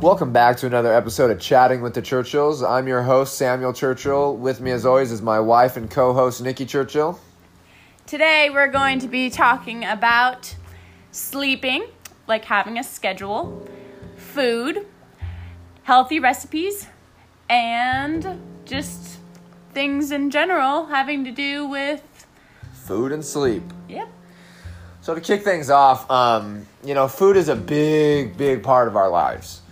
Welcome back to another episode of Chatting with the Churchills. I'm your host, Samuel Churchill. With me, as always, is my wife and co host, Nikki Churchill. Today, we're going to be talking about sleeping, like having a schedule, food, healthy recipes, and just things in general having to do with. Food and sleep. Yep. So, to kick things off, um, you know, food is a big, big part of our lives.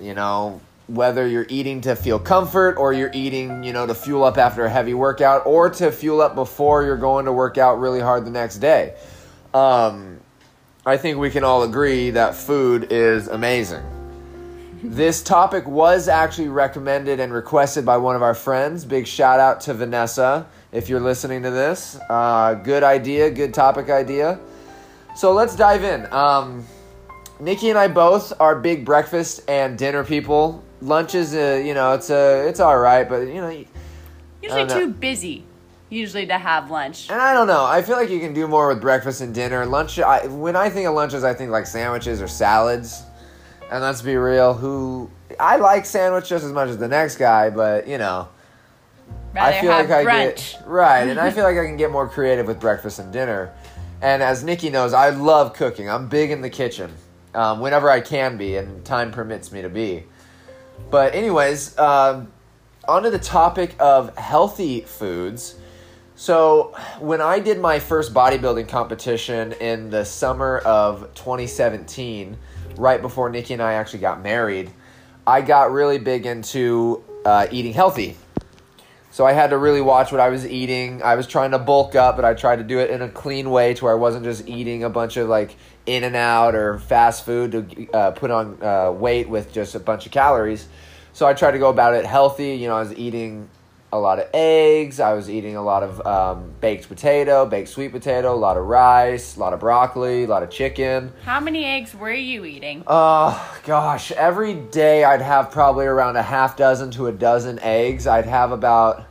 You know, whether you're eating to feel comfort or you're eating, you know, to fuel up after a heavy workout or to fuel up before you're going to work out really hard the next day. Um, I think we can all agree that food is amazing. This topic was actually recommended and requested by one of our friends. Big shout out to Vanessa if you're listening to this. Uh, good idea, good topic idea. So let's dive in. Um, Nikki and I both are big breakfast and dinner people. Lunch is, uh, you know, it's a, it's all right, but you know, Usually too busy, usually to have lunch. and I don't know. I feel like you can do more with breakfast and dinner. Lunch, I, when I think of lunches, I think like sandwiches or salads. And let's be real, who I like sandwich just as much as the next guy, but you know, Rather I feel like I brunch. get right, and I feel like I can get more creative with breakfast and dinner. And as Nikki knows, I love cooking. I'm big in the kitchen um, whenever I can be, and time permits me to be. But anyways, um, onto the topic of healthy foods. So when I did my first bodybuilding competition in the summer of 2017, right before Nikki and I actually got married, I got really big into uh, eating healthy. So I had to really watch what I was eating. I was trying to bulk up, but I tried to do it in a clean way to where I wasn't just eating a bunch of like In-N-Out or fast food to uh, put on uh, weight with just a bunch of calories. So I tried to go about it healthy. You know, I was eating a lot of eggs. I was eating a lot of um, baked potato, baked sweet potato, a lot of rice, a lot of broccoli, a lot of chicken. How many eggs were you eating? Oh gosh, every day I'd have probably around a half dozen to a dozen eggs. I'd have about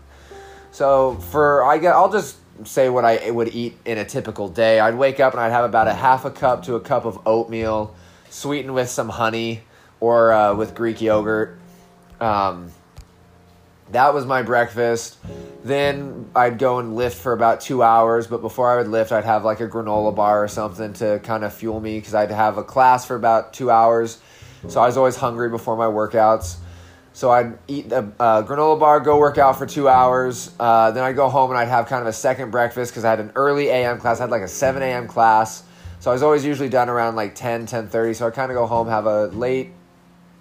so for I get I'll just say what I would eat in a typical day. I'd wake up and I'd have about a half a cup to a cup of oatmeal, sweetened with some honey or uh, with Greek yogurt. Um, that was my breakfast. Then I'd go and lift for about two hours, but before I would lift, I'd have like a granola bar or something to kind of fuel me because I'd have a class for about two hours. So I was always hungry before my workouts. So I'd eat a, uh, granola bar, go work out for two hours. Uh, then I'd go home and I'd have kind of a second breakfast because I had an early AM class. I had like a 7 a.m. class. So I was always usually done around like 10, 10.30. So I kind of go home, have a late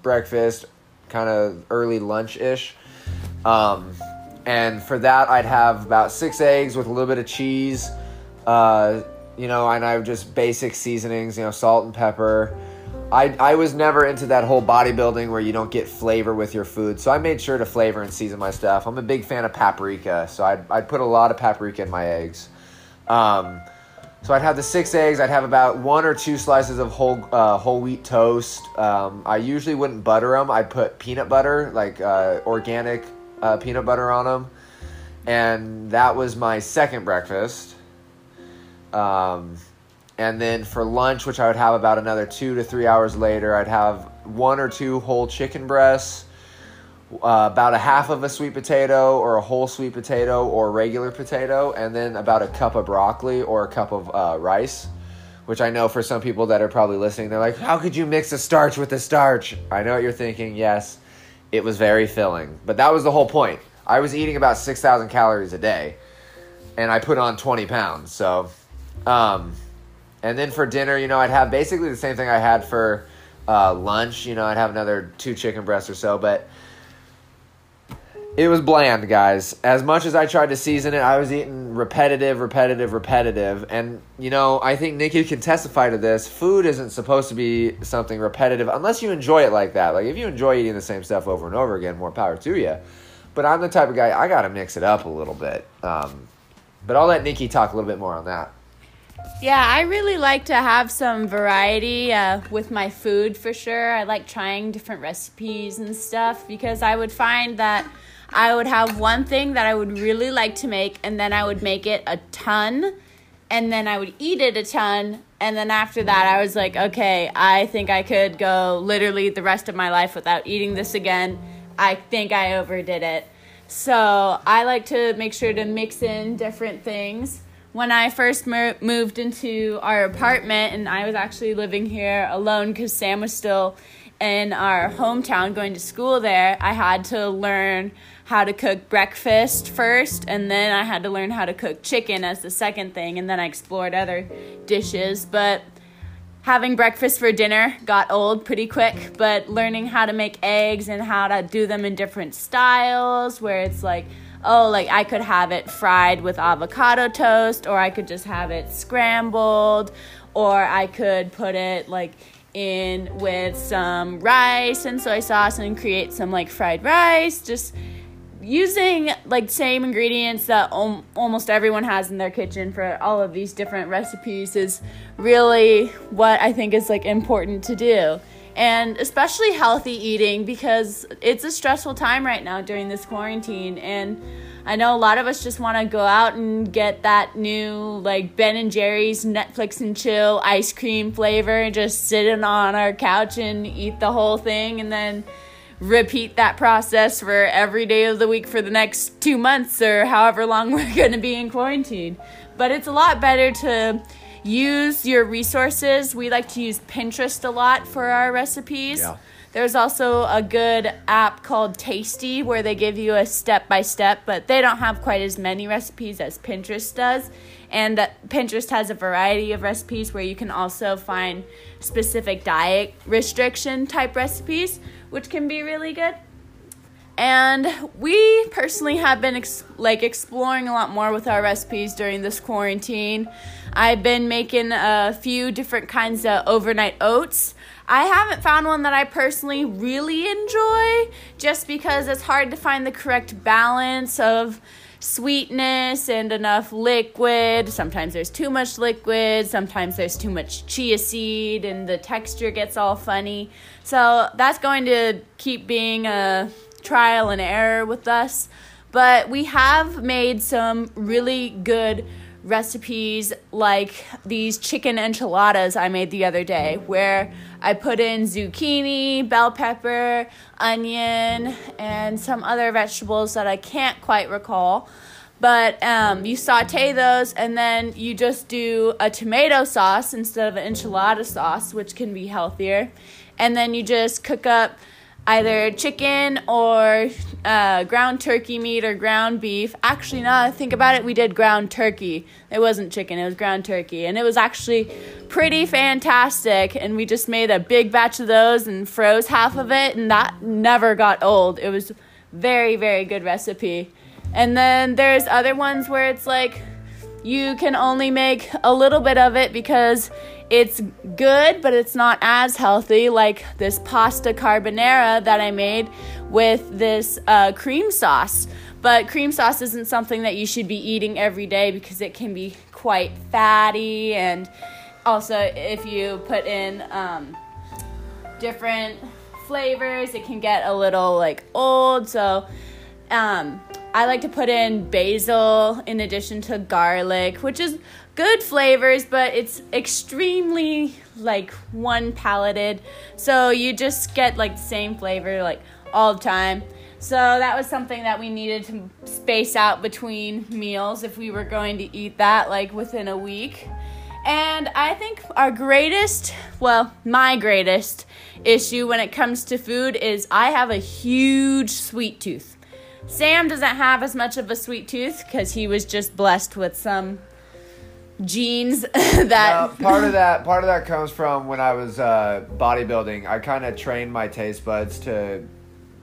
breakfast, kind of early lunch-ish. Um, and for that, I'd have about six eggs with a little bit of cheese, uh, you know, and I would just basic seasonings, you know, salt and pepper. I, I was never into that whole bodybuilding where you don't get flavor with your food, so I made sure to flavor and season my stuff. I'm a big fan of paprika, so I'd, I'd put a lot of paprika in my eggs. Um, so I'd have the six eggs. I'd have about one or two slices of whole uh, whole wheat toast. Um, I usually wouldn't butter them. I'd put peanut butter, like uh, organic uh, peanut butter on them, and that was my second breakfast. Um, and then for lunch, which I would have about another two to three hours later, I'd have one or two whole chicken breasts, uh, about a half of a sweet potato or a whole sweet potato or regular potato, and then about a cup of broccoli or a cup of uh, rice. Which I know for some people that are probably listening, they're like, "How could you mix a starch with a starch?" I know what you're thinking. Yes, it was very filling, but that was the whole point. I was eating about six thousand calories a day, and I put on twenty pounds. So, um, and then for dinner, you know, I'd have basically the same thing I had for uh, lunch. You know, I'd have another two chicken breasts or so, but it was bland, guys. As much as I tried to season it, I was eating repetitive, repetitive, repetitive. And, you know, I think Nikki can testify to this. Food isn't supposed to be something repetitive unless you enjoy it like that. Like, if you enjoy eating the same stuff over and over again, more power to you. But I'm the type of guy, I got to mix it up a little bit. Um, but I'll let Nikki talk a little bit more on that. Yeah, I really like to have some variety uh, with my food for sure. I like trying different recipes and stuff because I would find that I would have one thing that I would really like to make, and then I would make it a ton, and then I would eat it a ton. And then after that, I was like, okay, I think I could go literally the rest of my life without eating this again. I think I overdid it. So I like to make sure to mix in different things. When I first moved into our apartment, and I was actually living here alone because Sam was still in our hometown going to school there, I had to learn how to cook breakfast first, and then I had to learn how to cook chicken as the second thing, and then I explored other dishes. But having breakfast for dinner got old pretty quick, but learning how to make eggs and how to do them in different styles, where it's like, oh, like I could have it fried with avocado toast, or I could just have it scrambled, or I could put it like in with some rice and soy sauce and create some like fried rice. Just using like same ingredients that om- almost everyone has in their kitchen for all of these different recipes is really what I think is like important to do. And especially healthy eating because it's a stressful time right now during this quarantine and I know a lot of us just want to go out and get that new like Ben and Jerry's Netflix and chill ice cream flavor and just sit on our couch and eat the whole thing and then repeat that process for every day of the week for the next two months or however long we're going to be in quarantine. But it's a lot better to use your resources. We like to use Pinterest a lot for our recipes. Yeah. There's also a good app called Tasty where they give you a step by step, but they don't have quite as many recipes as Pinterest does. And Pinterest has a variety of recipes where you can also find specific diet restriction type recipes, which can be really good. And we personally have been ex- like exploring a lot more with our recipes during this quarantine. I've been making a few different kinds of overnight oats. I haven't found one that I personally really enjoy just because it's hard to find the correct balance of sweetness and enough liquid. Sometimes there's too much liquid, sometimes there's too much chia seed and the texture gets all funny. So that's going to keep being a trial and error with us. But we have made some really good recipes like these chicken enchiladas I made the other day, where I put in zucchini, bell pepper, onion, and some other vegetables that I can't quite recall. But um, you saute those and then you just do a tomato sauce instead of an enchilada sauce, which can be healthier. And then you just cook up either chicken or uh, ground turkey meat or ground beef. Actually, now I think about it, we did ground turkey. It wasn't chicken, it was ground turkey. And it was actually pretty fantastic. And we just made a big batch of those and froze half of it, and that never got old. It was very, very good recipe. And then there's other ones where it's like you can only make a little bit of it because it's good, but it's not as healthy, like this pasta carbonara that I made with this uh, cream sauce. But cream sauce isn't something that you should be eating every day because it can be quite fatty. And also, if you put in um, different flavors, it can get a little like old. So, um, I like to put in basil in addition to garlic, which is good flavors, but it's extremely like one palated. So you just get like the same flavor like all the time. So that was something that we needed to space out between meals if we were going to eat that like within a week. And I think our greatest, well, my greatest issue when it comes to food is I have a huge sweet tooth. Sam doesn't have as much of a sweet tooth because he was just blessed with some genes that. Part of that part of that comes from when I was uh, bodybuilding. I kind of trained my taste buds to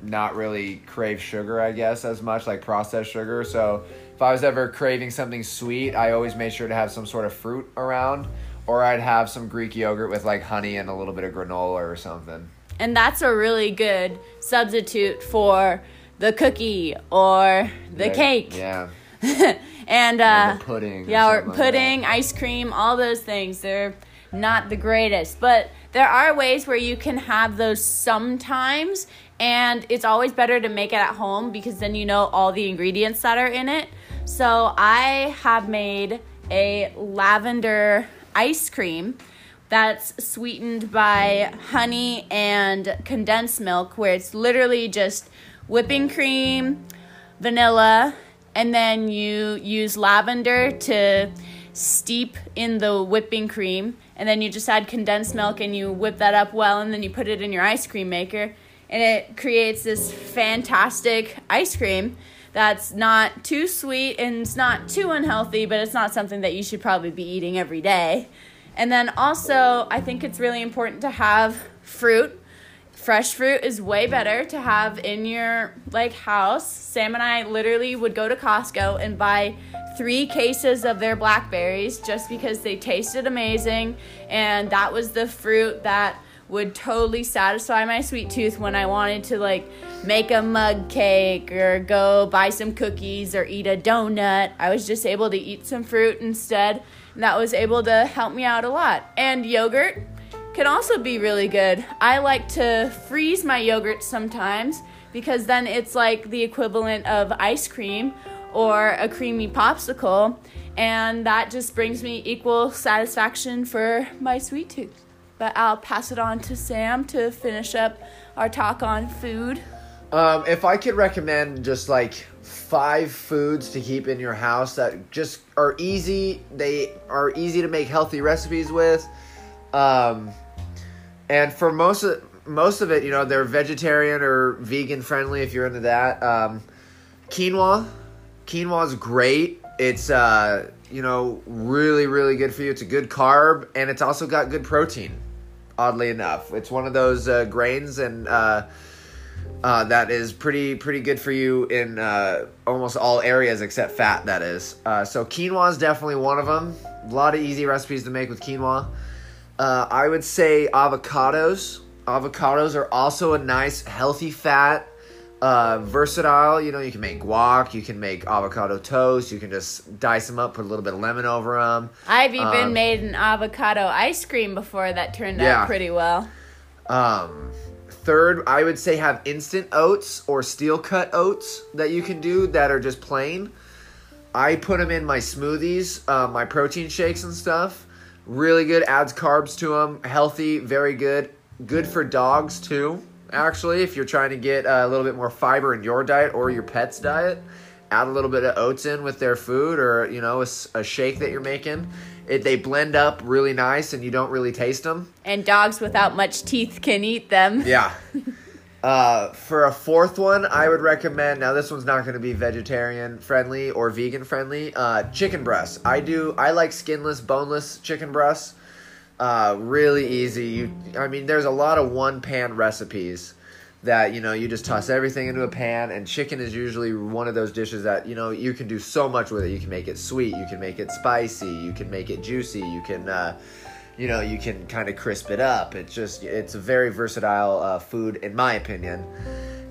not really crave sugar, I guess, as much like processed sugar. So if I was ever craving something sweet, I always made sure to have some sort of fruit around, or I'd have some Greek yogurt with like honey and a little bit of granola or something. and that's a really good substitute for the cookie or the Like, cake. Yeah. and Or uh, the pudding. or yeah, or like pudding, ice cream, all those things. They're not the greatest, but there are ways where you can have those sometimes, and it's always better to make it at home because then you know all the ingredients that are in it. So I have made a lavender ice cream that's sweetened by honey and condensed milk, where it's literally just whipping cream, vanilla, and then you use lavender to steep in the whipping cream, and then you just add condensed milk and you whip that up well, and then you put it in your ice cream maker, and it creates this fantastic ice cream that's not too sweet and it's not too unhealthy, but it's not something that you should probably be eating every day. And then also, I think it's really important to have fruit. Fresh fruit is way better to have in your like house. Sam and I literally would go to Costco and buy 3 cases of their blackberries just because they tasted amazing and that was the fruit that would totally satisfy my sweet tooth when I wanted to like make a mug cake or go buy some cookies or eat a donut. I was just able to eat some fruit instead. And that was able to help me out a lot. And yogurt can also be really good. I like to freeze my yogurt sometimes because then it's like the equivalent of ice cream or a creamy popsicle. And that just brings me equal satisfaction for my sweet tooth but I'll pass it on to Sam to finish up our talk on food. Um, if I could recommend just like five foods to keep in your house that just are easy, they are easy to make healthy recipes with. Um, and for most of most of it, you know, they're vegetarian or vegan friendly if you're into that. Um, quinoa, quinoa is great. It's uh, you know really really good for you. It's a good carb and it's also got good protein oddly enough. It's one of those uh, grains and uh, uh, that is pretty pretty good for you in uh, almost all areas except fat. That is. Uh, so quinoa is definitely one of them. A lot of easy recipes to make with quinoa. Uh, I would say avocados. Avocados are also a nice healthy fat uh, versatile. You know, you can make guac, you can make avocado toast, you can just dice them up, put a little bit of lemon over them. I've even um, made an avocado ice cream before that turned yeah. out pretty well. Um, third, I would say have instant oats or steel cut oats that you can do that are just plain. I put them in my smoothies, uh, my protein shakes and stuff. Really good, adds carbs to them. Healthy, very good. Good for dogs too actually, if you're trying to get uh, a little bit more fiber in your diet or your pet's diet. Add a little bit of oats in with their food or, you know, a, a shake that you're making. It, they blend up really nice and you don't really taste them. And dogs without much teeth can eat them. Yeah. Uh, for a fourth one, I would recommend. Now, this one's not going to be vegetarian friendly or vegan friendly. Uh, chicken breasts. I do. I like skinless, boneless chicken breasts. Uh, really easy. You, I mean, there's a lot of one pan recipes that you know you just toss everything into a pan, and chicken is usually one of those dishes that you know you can do so much with it. You can make it sweet, you can make it spicy, you can make it juicy, you can. You know, you can kind of crisp it up. It's just, it's a very versatile uh, food, in my opinion.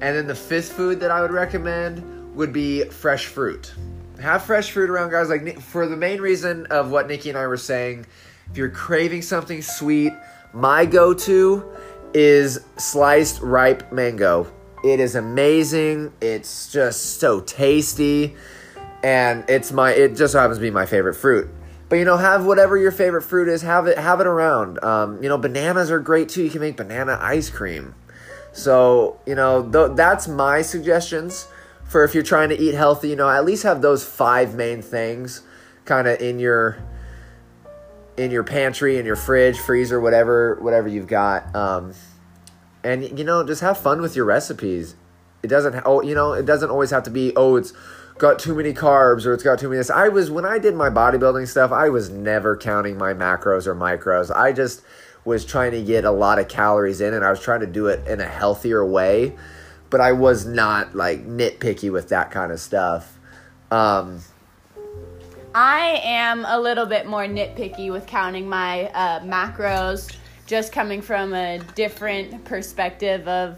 And then the fifth food that I would recommend would be fresh fruit. Have fresh fruit around, guys. Like for the main reason of what Nikki and I were saying if you're craving something sweet, my go to is sliced ripe mango. It is amazing. It's just so tasty. And it's my it just happens to be my favorite fruit. But you know, have whatever your favorite fruit is, have it have it around. Um, you know, bananas are great too. You can make banana ice cream. So, you know, th- that's my suggestions for if you're trying to eat healthy, you know, at least have those five main things kind of in your in your pantry, in your fridge, freezer, whatever whatever you've got. Um, and you know, just have fun with your recipes. It doesn't oh you know it doesn't always have to be oh it's got too many carbs or it's got too many. I was when I did my bodybuilding stuff, I was never counting my macros or micros. I just was trying to get a lot of calories in and I was trying to do it in a healthier way, but I was not like nitpicky with that kind of stuff. Um, I am a little bit more nitpicky with counting my uh, macros, just coming from a different perspective of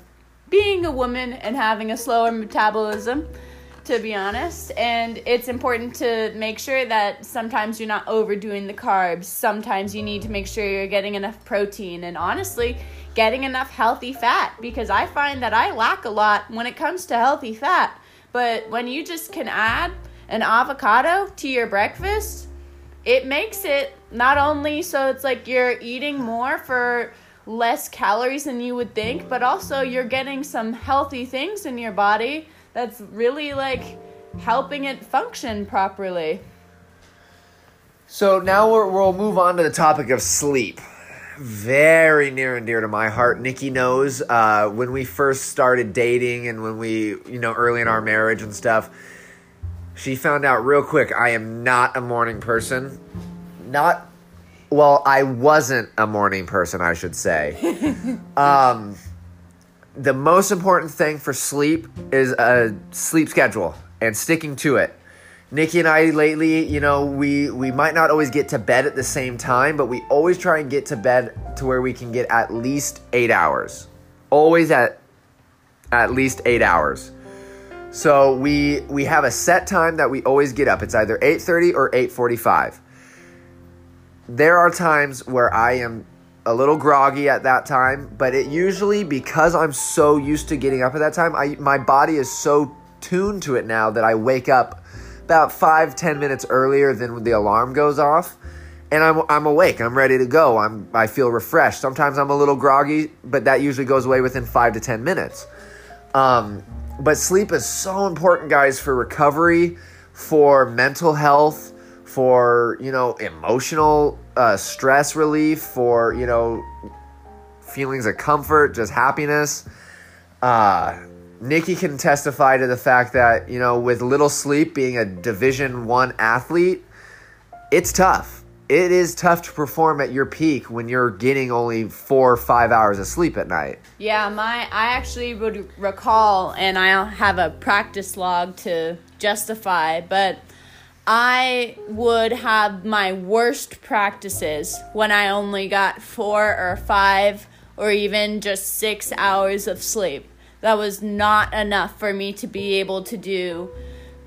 being a woman and having a slower metabolism, to be honest. And it's important to make sure that sometimes you're not overdoing the carbs. Sometimes you need to make sure you're getting enough protein and honestly, getting enough healthy fat because I find that I lack a lot when it comes to healthy fat. But when you just can add an avocado to your breakfast, it makes it not only so it's like you're eating more for less calories than you would think, but also you're getting some healthy things in your body that's really like helping it function properly. So now we're, we'll move on to the topic of sleep. Very near and dear to my heart. Nikki knows uh, when we first started dating and when we, you know, early in our marriage and stuff, she found out real quick I am not a morning person. Not, well, I wasn't a morning person, I should say. um, the most important thing for sleep is a sleep schedule and sticking to it. Nikki and I lately, you know, we we might not always get to bed at the same time, but we always try and get to bed to where we can get at least 8 hours. Always at at least 8 hours. So we we have a set time that we always get up. It's either 8:30 or 8:45. There are times where I am a little groggy at that time, but it usually because I'm so used to getting up at that time, I my body is so tuned to it now that I wake up about five ten minutes earlier than the alarm goes off, and I'm I'm awake. I'm ready to go. I'm I feel refreshed. Sometimes I'm a little groggy, but that usually goes away within five to ten minutes. Um, but sleep is so important, guys, for recovery, for mental health, for you know emotional uh, stress relief, for you know feelings of comfort, just happiness. Uh, Nikki can testify to the fact that you know with little sleep, being a Division One athlete, it's tough. It is tough to perform at your peak when you're getting only four or five hours of sleep at night. Yeah, my I actually would recall, and I have a practice log to justify, but I would have my worst practices when I only got four or five or even just six hours of sleep. That was not enough for me to be able to do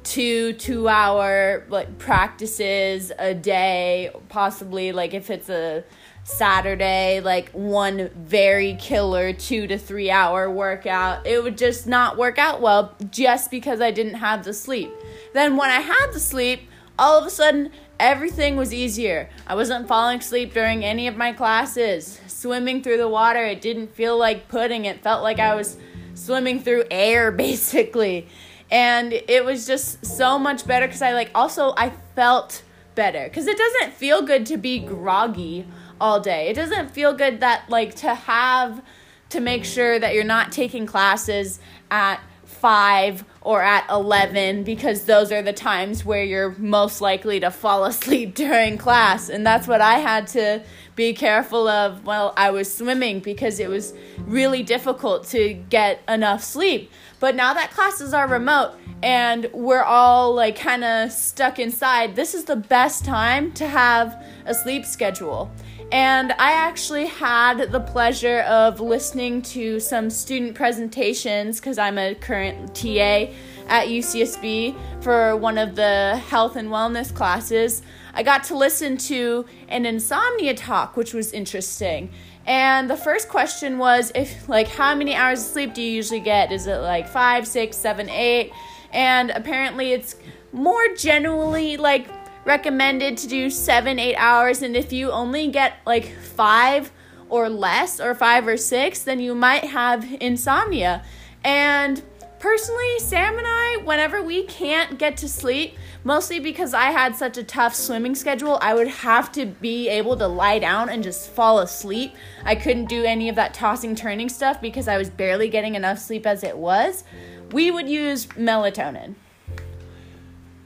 two two hour like practices a day possibly like if it's a saturday like one very killer two to three hour workout it would just not work out well just because i didn't have the sleep then when i had the sleep all of a sudden everything was easier. I wasn't falling asleep during any of my classes. Swimming through the water it didn't feel like pudding. It felt like i was swimming through air basically. And it was just so much better because I like also I felt better. Because it doesn't feel good to be groggy all day. It doesn't feel good that like to have to make sure that you're not taking classes at 5 or at 11 because those are the times where you're most likely to fall asleep during class and that's what I had to be careful of while I was swimming because it was really difficult to get enough sleep. But now that classes are remote and we're all like kind of stuck inside, this is the best time to have a sleep schedule. And I actually had the pleasure of listening to some student presentations because I'm a current TA at UCSB for one of the health and wellness classes. I got to listen to an insomnia talk, which was interesting. And the first question was if like how many hours of sleep do you usually get? Is it like five, six, seven, eight? And apparently it's more generally like recommended to do seven, eight hours. And if you only get like five or less, or five or six, then you might have insomnia. And personally, Sam and I, whenever we can't get to sleep, mostly because I had such a tough swimming schedule, I would have to be able to lie down and just fall asleep. I couldn't do any of that tossing, turning stuff because I was barely getting enough sleep as it was. We would use melatonin.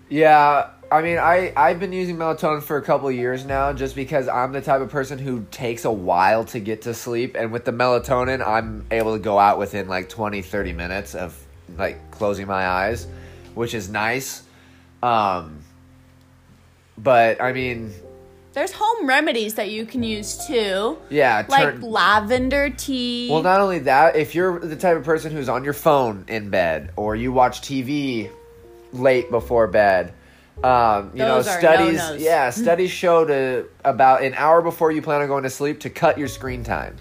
Yeah, I mean, I I've been using melatonin for a couple years now, just because I'm the type of person who takes a while to get to sleep, and with the melatonin, I'm able to go out within like 20, 30 minutes of like closing my eyes, which is nice. Um, but I mean, There's home remedies that you can use too. yeah, Like lavender tea. Well, not only that, if you're the type of person who's on your phone in bed or you watch TV late before bed, um, you Those know, studies, no-nos. yeah, studies show to about an hour before you plan on going to sleep to cut your screen time.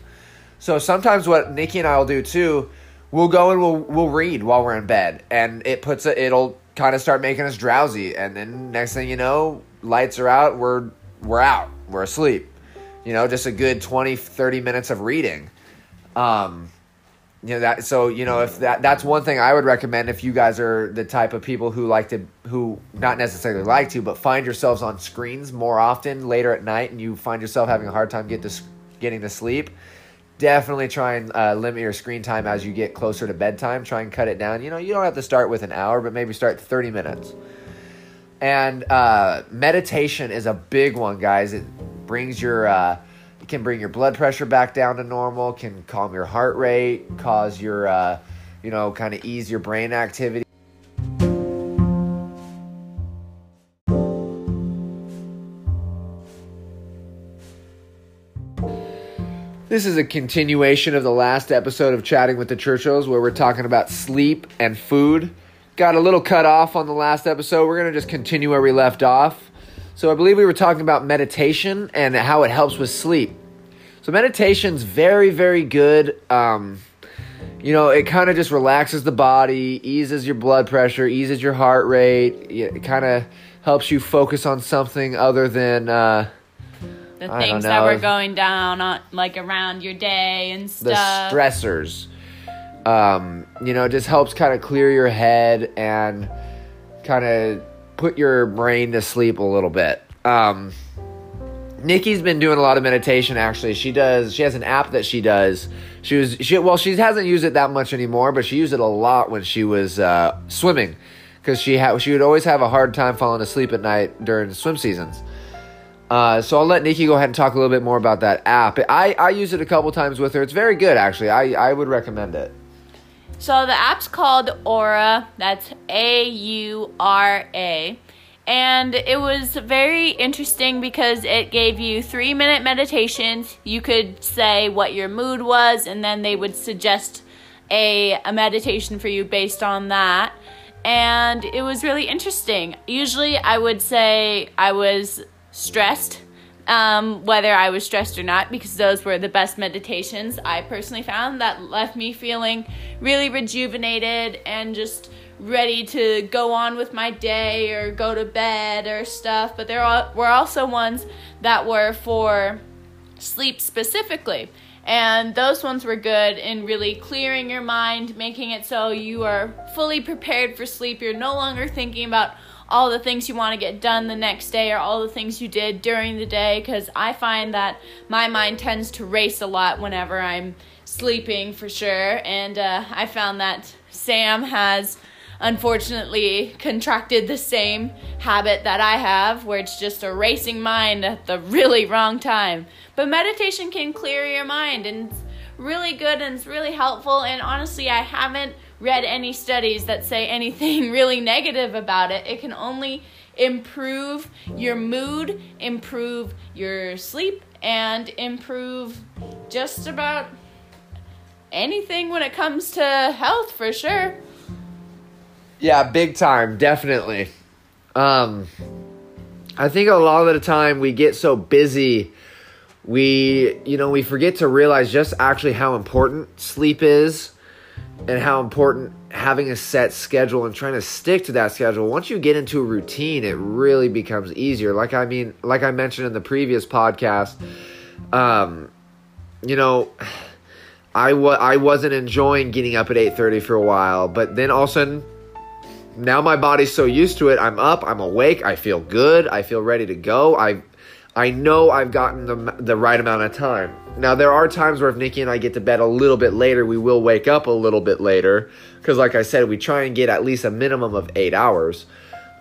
So sometimes what Nikki and I will do too, we'll go and we'll we'll read while we're in bed, and it puts a, it'll kind of start making us drowsy, and then next thing you know, lights are out, we're we're out. We're asleep. You know, just a good 20, 30 minutes of reading. Um, you know that so you know if that that's one thing I would recommend if you guys are the type of people who like to who not necessarily like to but find yourselves on screens more often later at night and you find yourself having a hard time get to getting to sleep definitely try and uh, limit your screen time as you get closer to bedtime. Try and cut it down. You know you don't have to start with an hour but maybe start 30 minutes. And uh, meditation is a big one guys. It brings your uh, can bring your blood pressure back down to normal, can calm your heart rate, cause your, uh, you know, kind of ease your brain activity. This is a continuation of the last episode of Chatting with the Churchills where we're talking about sleep and food. Got a little cut off on the last episode. We're going to just continue where we left off. So I believe we were talking about meditation and how it helps with sleep. So meditation's very, very good. Um, you know, it kind of just relaxes the body, eases your blood pressure, eases your heart rate. It kind of helps you focus on something other than uh, the things that were going down on like around your day and stuff. The stressors. Um, you know, it just helps kind of clear your head and kind of put your brain to sleep a little bit. Um, Nikki's been doing a lot of meditation actually. She does she has an app that she does. She was she well she hasn't used it that much anymore, but she used it a lot when she was uh, swimming cuz she had she would always have a hard time falling asleep at night during swim seasons. Uh, so I'll let Nikki go ahead and talk a little bit more about that app. I, I use it a couple times with her. It's very good actually. I, I would recommend it. So the app's called Aura. That's A U R A. And it was very interesting because it gave you three minute meditations. You could say what your mood was, and then they would suggest a, a meditation for you based on that. And it was really interesting. Usually, I would say I was stressed um, whether I was stressed or not, because those were the best meditations I personally found that left me feeling really rejuvenated and just ready to go on with my day or go to bed or stuff. But there were also ones that were for sleep specifically. And those ones were good in really clearing your mind, making it so you are fully prepared for sleep. You're no longer thinking about all the things you want to get done the next day or all the things you did during the day because I find that my mind tends to race a lot whenever I'm sleeping for sure. And uh, I found that Sam has unfortunately contracted the same habit that I have, where it's just a racing mind at the really wrong time. But meditation can clear your mind and it's really good and it's really helpful. And honestly, I haven't read any studies that say anything really negative about it. It can only improve your mood, improve your sleep, and improve just about anything when it comes to health for sure. Yeah, big time, definitely. Um I think a lot of the time we get so busy we you know we forget to realize just actually how important sleep is and how important having a set schedule and trying to stick to that schedule once you get into a routine it really becomes easier like i mean like i mentioned in the previous podcast um you know i was i wasn't enjoying getting up at 8:30 for a while but then all of a sudden now my body's so used to it i'm up i'm awake i feel good i feel ready to go i I know I've gotten the, the right amount of time. Now, there are times where if Nikki and I get to bed a little bit later, we will wake up a little bit later. Because, like I said, we try and get at least a minimum of eight hours.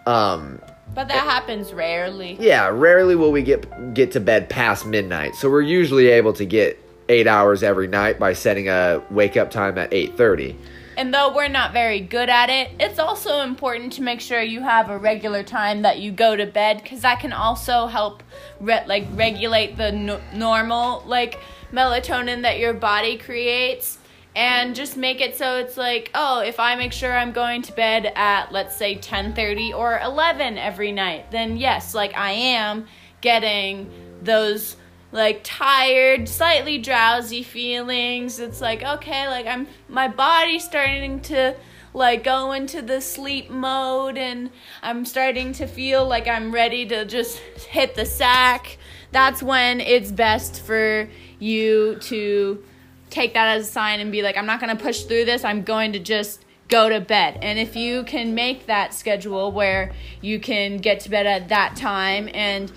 Um, but that happens rarely. Yeah, rarely will we get get to bed past midnight. So we're usually able to get eight hours every night by setting a wake up time at eight thirty. And though we're not very good at it, it's also important to make sure you have a regular time that you go to bed because that can also help re- like regulate the no- normal like melatonin that your body creates. And just make it so it's like oh if i make sure i'm going to bed at let's say 10:30 or 11 every night then yes like i am getting those like tired, slightly drowsy feelings. It's like, okay, like I'm my body's starting to like go into the sleep mode and I'm starting to feel like I'm ready to just hit the sack, that's when it's best for you to take that as a sign and be like, I'm not going to push through this. I'm going to just go to bed. And if you can make that schedule where you can get to bed at that time and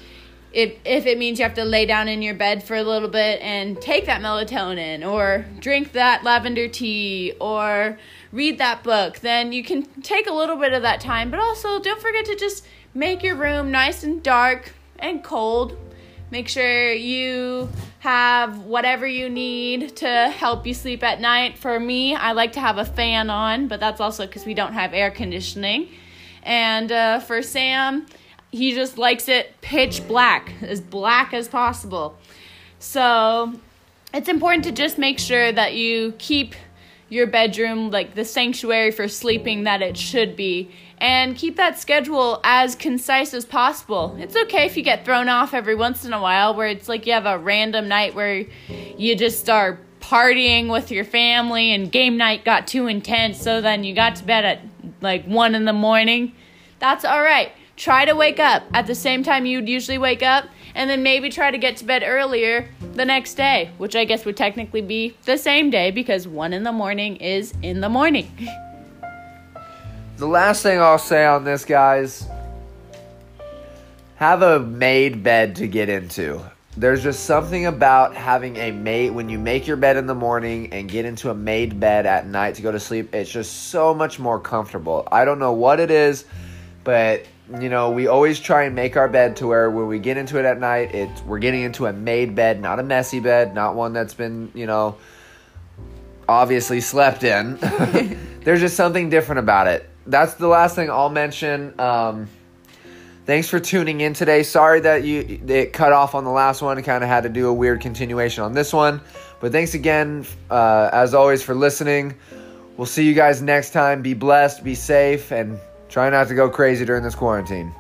if, if it means you have to lay down in your bed for a little bit and take that melatonin or drink that lavender tea or read that book, then you can take a little bit of that time. But also, don't forget to just make your room nice and dark and cold. Make sure you have whatever you need to help you sleep at night. For me, I like to have a fan on, but that's also because we don't have air conditioning. And uh, for Sam, he just likes it pitch black, as black as possible. So it's important to just make sure that you keep your bedroom like the sanctuary for sleeping that it should be and keep that schedule as concise as possible. It's okay if you get thrown off every once in a while where it's like you have a random night where you just start partying with your family and game night got too intense so then you got to bed at like 1 in the morning. That's all right try to wake up at the same time you'd usually wake up, and then maybe try to get to bed earlier the next day, which I guess would technically be the same day because one in the morning is in the morning. The last thing I'll say on this, guys have a made bed to get into. There's just something about having a made when you make your bed in the morning and get into a made bed at night to go to sleep. It's just so much more comfortable. I don't know what it is, but you know, we always try and make our bed to where when we get into it at night, it's we're getting into a made bed, not a messy bed, not one that's been, you know, obviously slept in. There's just something different about it. That's the last thing I'll mention. Um, thanks for tuning in today. Sorry that you it cut off on the last one. Kind of had to do a weird continuation on this one, but thanks again, uh, as always, for listening. We'll see you guys next time. Be blessed, be safe, and Try not to go crazy during this quarantine.